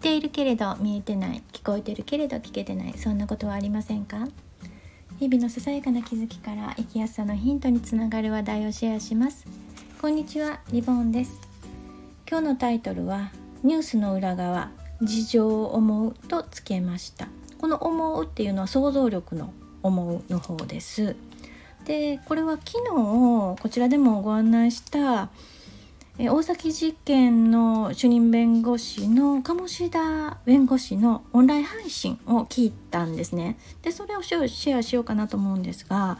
ているけれど見えてない聞こえてるけれど聞けてないそんなことはありませんか？日々のささやかな気づきから生きやすさのヒントにつながる話題をシェアします。こんにちはリボンです。今日のタイトルはニュースの裏側事情を思うとつけました。この思うっていうのは想像力の思うの方です。でこれは昨日こちらでもご案内した大崎事件の主任弁護士の鴨志田弁護士のオンライン配信を聞いたんですね。でそれをシェアしようかなと思うんですが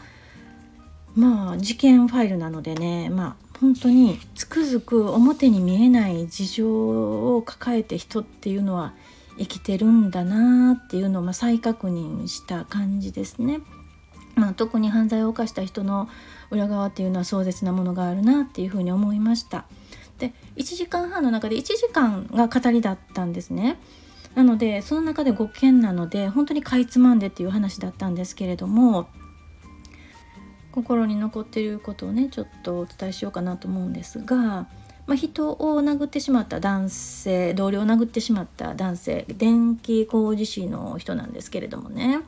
まあ事件ファイルなのでねまあ本当につくづく表に見えない事情を抱えて人っていうのは生きてるんだなっていうのをま再確認した感じですね。まあ、特に犯罪を犯した人の裏側っていうのは壮絶なものがあるなっていうふうに思いました。で1時間半の中で1時間が語りだったんですね。なのでその中で5件なので本当にかいつまんでっていう話だったんですけれども心に残っていることをねちょっとお伝えしようかなと思うんですが、まあ、人を殴ってしまった男性同僚を殴ってしまった男性電気工事士の人なんですけれどもね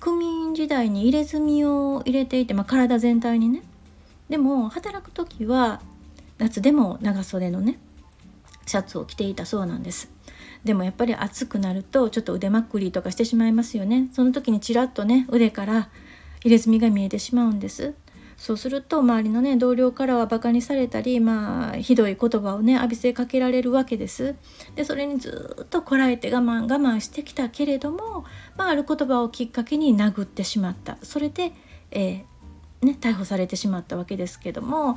区民時代に入れ墨を入れていて、まあ、体全体にねでも働く時は夏でも長袖のねシャツを着ていたそうなんです。でもやっぱり暑くなるとちょっと腕まくりとかしてしまいますよね。その時にちらっとね腕から入れ墨が見えてしまうんです。そうすると周りのね同僚からはバカにされたりまあひどい言葉をね浴びせかけられるわけです。でそれにずっとこらえて我慢我慢してきたけれども、まあ、ある言葉をきっかけに殴ってしまった。それで、えー、ね、逮捕されてしまったわけですけども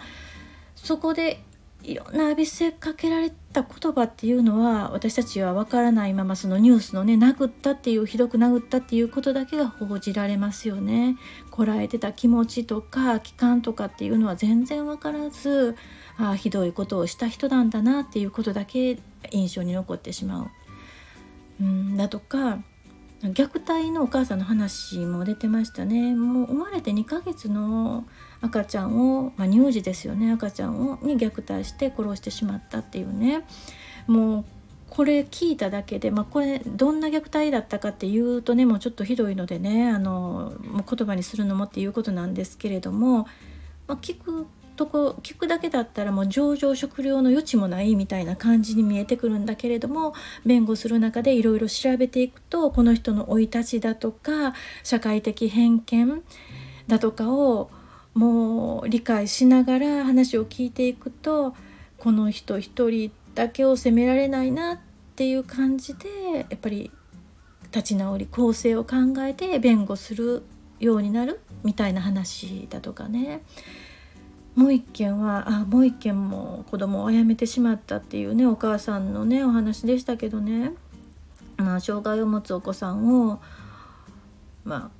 そこでいろんな浴びせかけられた言葉っていうのは私たちは分からないままそのニュースのね殴ったっていうひどく殴ったっていうことだけが報じられますよね。こらえてた気持ちとか期間とかっていうのは全然分からずああひどいことをした人なんだなっていうことだけ印象に残ってしまう。うんだとか虐待のお母さんの話も出てましたね。もう生まれて2ヶ月の赤ちゃんを、まあ、乳児ですよね。赤ちゃんをに虐待して殺してしまったっていうね。もうこれ聞いただけで、まあ、これどんな虐待だったかっていうとねもうちょっとひどいのでねあのもう言葉にするのもっていうことなんですけれども、まあ、聞くとこ聞くだけだったらもう上場食料の余地もないみたいな感じに見えてくるんだけれども弁護する中でいろいろ調べていくとこの人の生い立ちだとか社会的偏見だとかをもう理解しながら話を聞いていくとこの人一人だけを責められないなっていう感じでやっぱり立ち直り構成を考えて弁護するようになるみたいな話だとかね。もう一件はあもう一件も子供を殺めてしまったっていうねお母さんのねお話でしたけどね、まあ、障害を持つお子さんをま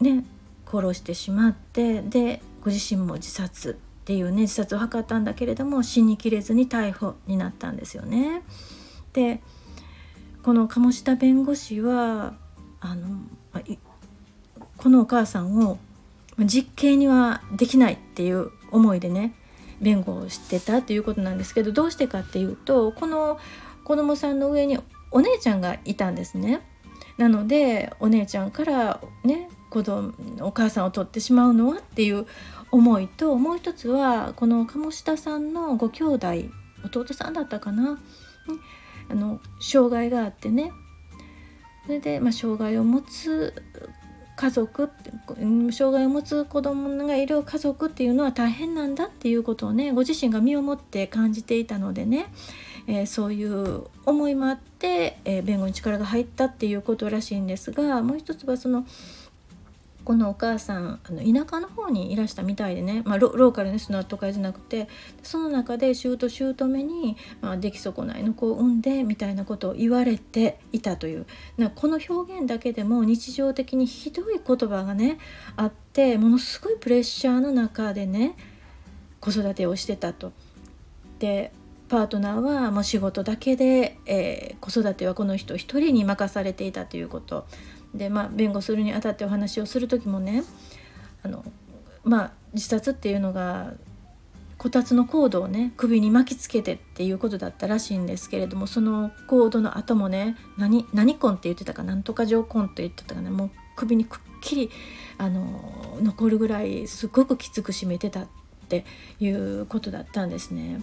あね殺してしまってでご自身も自殺っていうね自殺を図ったんだけれども死にきれずに逮捕になったんですよね。でこの鴨下弁護士はあのこのお母さんを実刑にはできないっていう思いでね弁護をしてたっていうことなんですけどどうしてかっていうとこの子供さんの上にお姉ちゃんがいたんですね。なのでお姉ちゃんからね子供お母さんを取ってしまうのはっていう思いともう一つはこの鴨下さんのご兄弟弟さんだったかなあの障害があってねそれで、まあ、障害を持つ家族障害を持つ子供がいる家族っていうのは大変なんだっていうことをねご自身が身をもって感じていたのでね、えー、そういう思いもあって、えー、弁護に力が入ったっていうことらしいんですがもう一つはそのこのお母さんあの田舎の方にいらしたみたいでね、まあ、ローカルですの都会じゃなくて。その中で姑姑に、まあ、出来損ないの子を産んでみたいなことを言われていたという。なこの表現だけでも日常的にひどい言葉がねあってものすごいプレッシャーの中でね子育てをしてたと。でパートナーはもう仕事だけで、えー、子育てはこの人一人に任されていたということ。で、まあ、弁護するにあたってお話をする時もねあの、まあ、自殺っていうのがこたつのコードをね首に巻きつけてっていうことだったらしいんですけれどもそのコードの後もね何何コンって言ってたかなんとか上コンって言ってたかなもう首にくっきりあの残るぐらいすごくきつく締めてたっていうことだったんですね。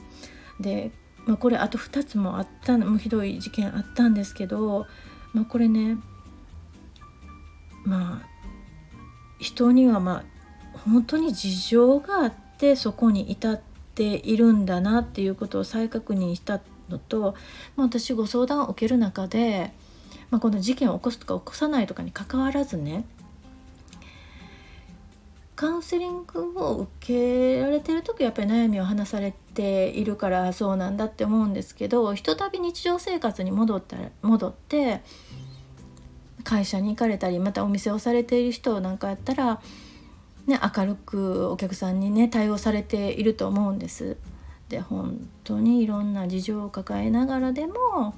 で、まあ、これあと2つもあったもうひどい事件あったんですけど、まあ、これねまあ人にはまあ本当に事情があってそこに至っているんだなっていうことを再確認したのと、まあ、私ご相談を受ける中で、まあ、この事件を起こすとか起こさないとかにかかわらずねカウンセリングを受けられてる時やっぱり悩みを話されているからそうなんだって思うんですけどひとたび日常生活に戻った戻って会社に行かれたりまたお店をされている人なんかやったら、ね、明るくお客さんにね対応されていると思うんです。で本当にいろんな事情を抱えながらでも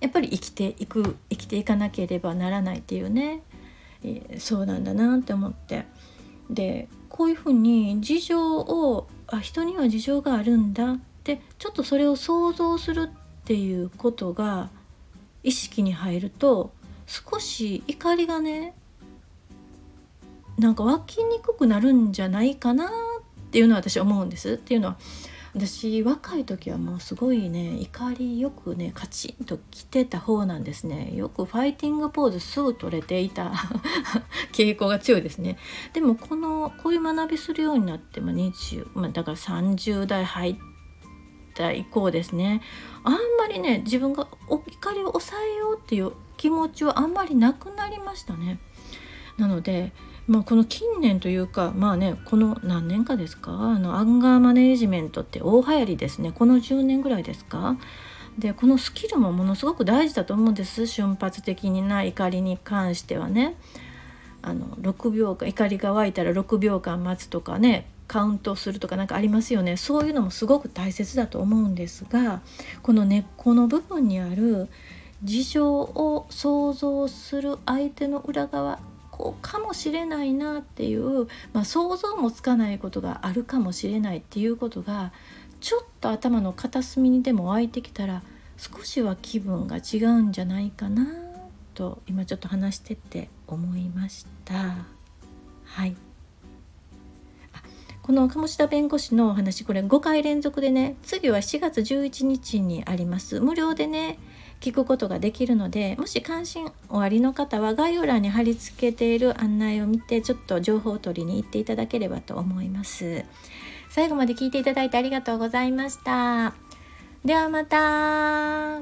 やっぱり生きていく生きていかなければならないっていうね、え、そうなんだなって思ってでこういうふうに事情をあ人には事情があるんだってちょっとそれを想像するっていうことが意識に入ると少し怒りがねなんか湧きにくくなるんじゃないかなっていうのは私は思うんです。っていうのは私若い時はもうすごいね怒りよくねカチンときてた方なんですね。よくファイティングポーズすぐ取れていた 傾向が強いですね。でもこのこういう学びするようになっても20、まあ、だから30代入った以降ですね。あんまりね自分が怒りを抑えようっていう気持ちはあんまりなくなりましたね。なので、まあ、この近年というかまあねこの何年かですか？あのアンガーマネージメントって大流行りですね。この10年ぐらいですか？でこのスキルもものすごく大事だと思うんです。瞬発的にな怒りに関してはね。あの6秒間怒りが湧いたら6秒間待つとかねカウントするとか何かありますよね。そういうのもすごく大切だと思うんですがこの根っこの部分にある事情を想像する相手の裏側こうかもしれないなっていう、まあ、想像もつかないことがあるかもしれないっていうことがちょっと頭の片隅にでも湧いてきたら少しは気分が違うんじゃないかなと今ちょっと話してって思いました。はいこの鴨志田弁護士のお話これ5回連続でね次は7月11日にあります無料でね聞くことができるのでもし関心おありの方は概要欄に貼り付けている案内を見てちょっと情報を取りに行っていただければと思います。最後まで聞いていただいてありがとうございました。ではまた。